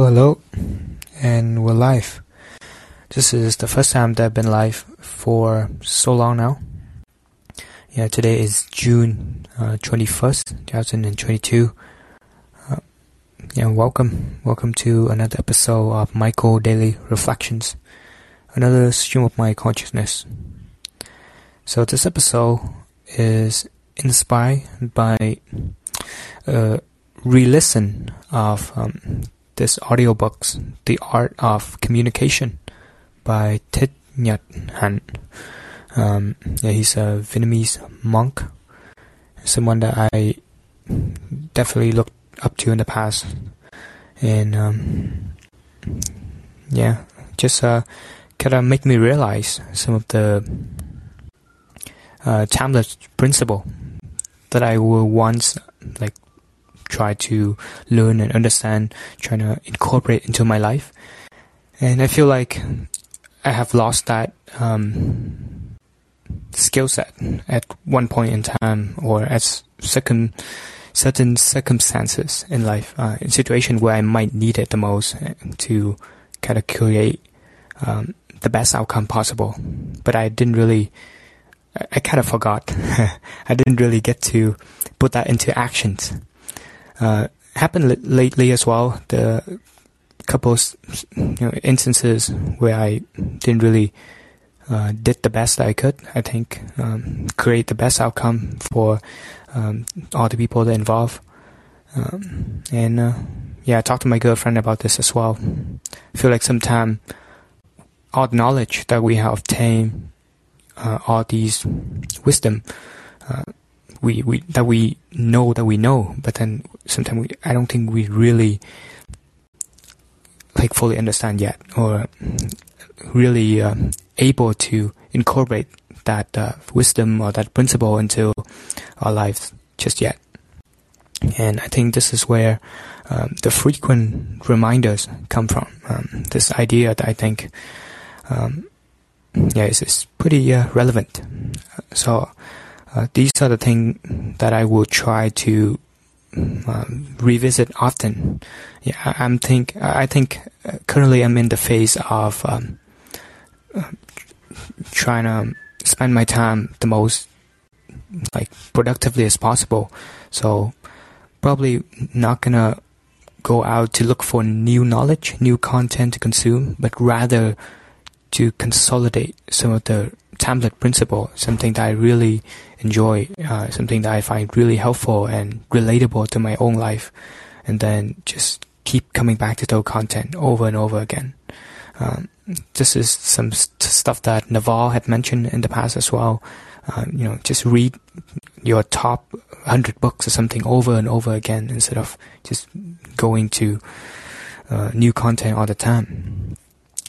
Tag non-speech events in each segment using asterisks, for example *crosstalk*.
Hello, and we're live. This is the first time that I've been live for so long now. Yeah, today is June uh, 21st, 2022. Uh, yeah, welcome. Welcome to another episode of Michael Daily Reflections, another stream of my consciousness. So, this episode is inspired by a re listen of um, this audiobooks, The Art of Communication by Thich Nhat Hanh. Um, yeah, he's a Vietnamese monk, someone that I definitely looked up to in the past, and um, yeah, just uh, kind of make me realize some of the uh, timeless principle that I will once like try to learn and understand, trying to incorporate into my life. And I feel like I have lost that um, skill set at one point in time or at certain certain circumstances in life, uh, in situation where I might need it the most to kind of create um, the best outcome possible. But I didn't really, I, I kind of forgot. *laughs* I didn't really get to put that into actions uh, happened l- lately as well. The couple you know, instances where I didn't really uh, did the best that I could. I think um, create the best outcome for um, all the people that involved. Um, and uh, yeah, I talked to my girlfriend about this as well. I feel like sometimes all the knowledge that we have obtained, uh, all these wisdom, uh, we, we that we know that we know, but then sometimes we, I don't think we really like fully understand yet, or really um, able to incorporate that uh, wisdom or that principle into our lives just yet. And I think this is where um, the frequent reminders come from. Um, this idea that I think, um, yeah, is, is pretty uh, relevant. So uh, these are the things that I will try to um, revisit often. Yeah, I, am think I think uh, currently I'm in the phase of um, uh, trying to spend my time the most like productively as possible. So probably not gonna go out to look for new knowledge, new content to consume, but rather to consolidate some of the template principle, something that I really enjoy, uh, something that I find really helpful and relatable to my own life, and then just keep coming back to those content over and over again. Um, this is some st- stuff that Naval had mentioned in the past as well. Uh, you know, just read your top 100 books or something over and over again instead of just going to uh, new content all the time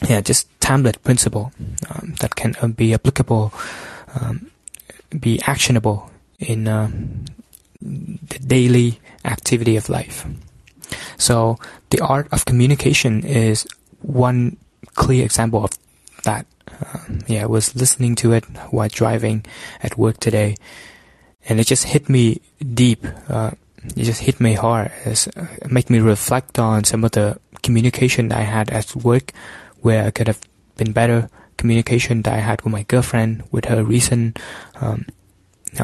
yeah, just template principle um, that can uh, be applicable, um, be actionable in uh, the daily activity of life. So the art of communication is one clear example of that. Uh, yeah, I was listening to it while driving at work today, and it just hit me deep. Uh, it just hit me hard. It uh, make me reflect on some of the communication I had at work where I could have been better communication that I had with my girlfriend, with her recent um,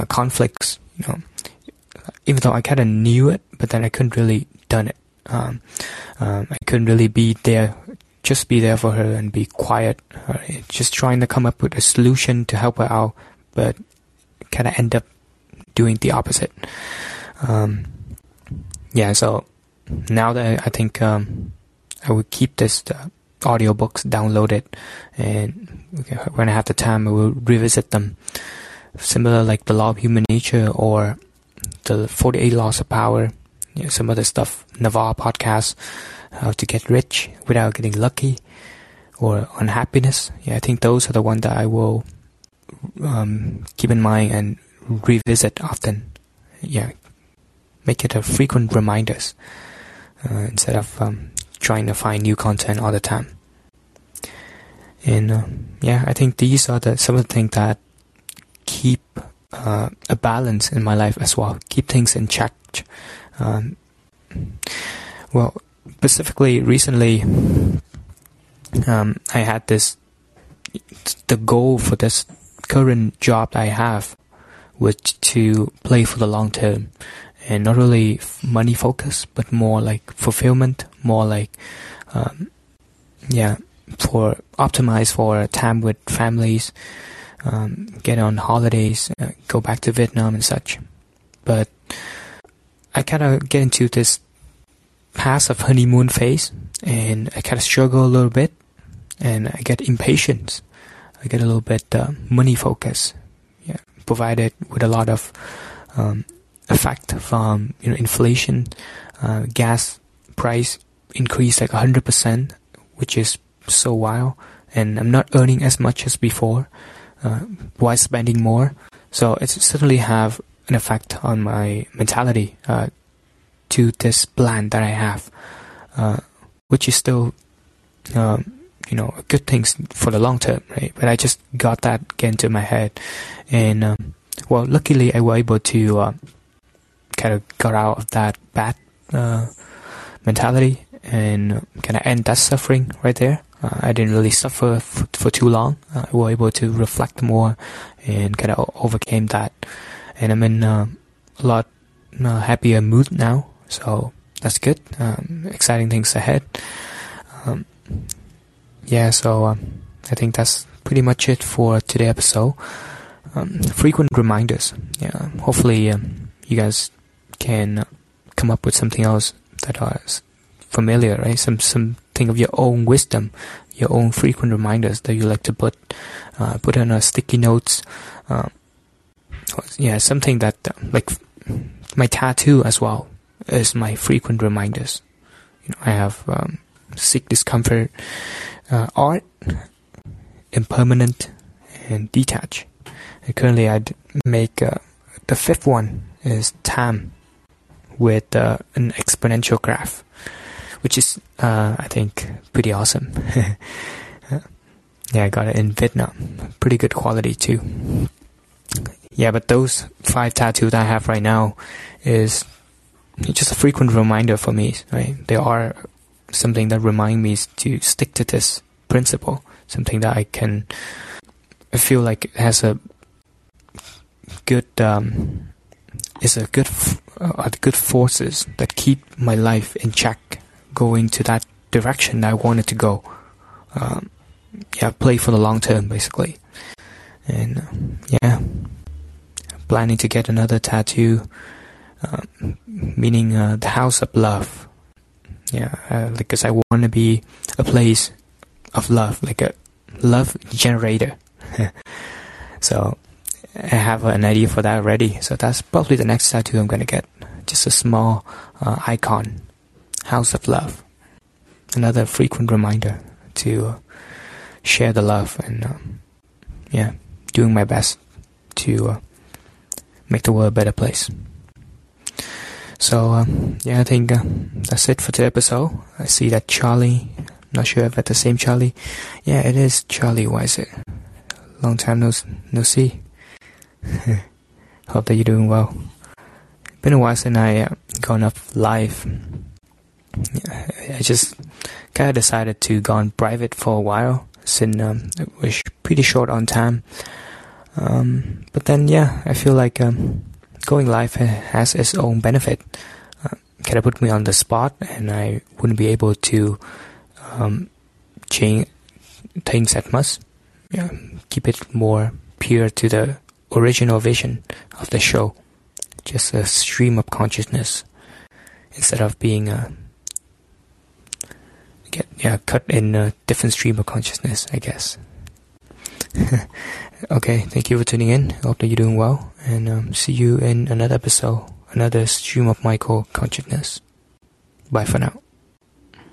conflicts. You know, even though I kind of knew it, but then I couldn't really done it. Um, um, I couldn't really be there, just be there for her and be quiet, uh, just trying to come up with a solution to help her out, but kind of end up doing the opposite. Um, yeah, so now that I think um, I would keep this uh, audiobooks downloaded and when I have the time I will revisit them. Similar like The Law of Human Nature or the 48 Laws of Power, you know, some other stuff, Naval podcast, How to Get Rich Without Getting Lucky, or Unhappiness. Yeah, I think those are the ones that I will um, keep in mind and revisit often. Yeah, make it a frequent reminders uh, instead of um, trying to find new content all the time. And uh, yeah, I think these are the some of the things that keep uh, a balance in my life as well, keep things in check. Um, well, specifically recently, um, I had this. The goal for this current job I have was to play for the long term, and not really money focus, but more like fulfillment, more like, um, yeah, for optimize for time with families, um, get on holidays, uh, go back to Vietnam and such. But I kind of get into this pass of honeymoon phase, and I kind of struggle a little bit, and I get impatient. I get a little bit uh, money focus, yeah, provided with a lot of um, effect from you know inflation, uh, gas price increase like hundred percent, which is so wild, and I'm not earning as much as before, uh, while spending more. So it certainly have an effect on my mentality uh, to this plan that I have, uh, which is still, um, you know, good things for the long term, right? But I just got that into my head, and um, well, luckily I was able to uh, kind of got out of that bad uh, mentality and kind of end that suffering right there. Uh, I didn't really suffer f- for too long. Uh, I was able to reflect more and kind of overcame that and I'm in uh, a lot uh, happier mood now. So that's good. Um, exciting things ahead. Um, yeah, so um, I think that's pretty much it for today's episode. Um, frequent reminders. Yeah, hopefully um, you guys can come up with something else that is familiar, right? Some something of your own wisdom, your own frequent reminders that you like to put uh, put on a sticky notes. Uh, yeah, something that like my tattoo as well is my frequent reminders. You know, I have um, sick discomfort, uh, art, impermanent, and detach. And currently, I'd make uh, the fifth one is time with uh, an exponential graph, which is uh, I think pretty awesome. *laughs* yeah, I got it in Vietnam. Pretty good quality too. Yeah, but those five tattoos I have right now is just a frequent reminder for me, right? They are something that remind me to stick to this principle, something that I can feel like has a good um, is a good uh, good forces that keep my life in check, going to that direction I wanted to go. Um, yeah, play for the long term, basically, and uh, yeah planning to get another tattoo, uh, meaning uh, the house of love. Yeah, uh, because I want to be a place of love, like a love generator. *laughs* so I have an idea for that already. So that's probably the next tattoo I'm gonna get. Just a small uh, icon, house of love. Another frequent reminder to share the love and um, yeah, doing my best to uh, make the world a better place. So um, yeah, I think uh, that's it for today's episode. I see that Charlie. Not sure if that's the same Charlie. Yeah, it is Charlie. Why is it? Long time no no see. *laughs* Hope that you're doing well. Been a while since I uh, gone up live. I just kind of decided to go on private for a while since um, it was pretty short on time. Um, but then, yeah, I feel like um, going live has its own benefit. Uh, kind of put me on the spot, and I wouldn't be able to um, change things that much. Yeah, keep it more pure to the original vision of the show, just a stream of consciousness instead of being a yeah cut in a different stream of consciousness, I guess. *laughs* okay, thank you for tuning in. Hope that you're doing well, and um, see you in another episode, another stream of Michael consciousness. Bye for now.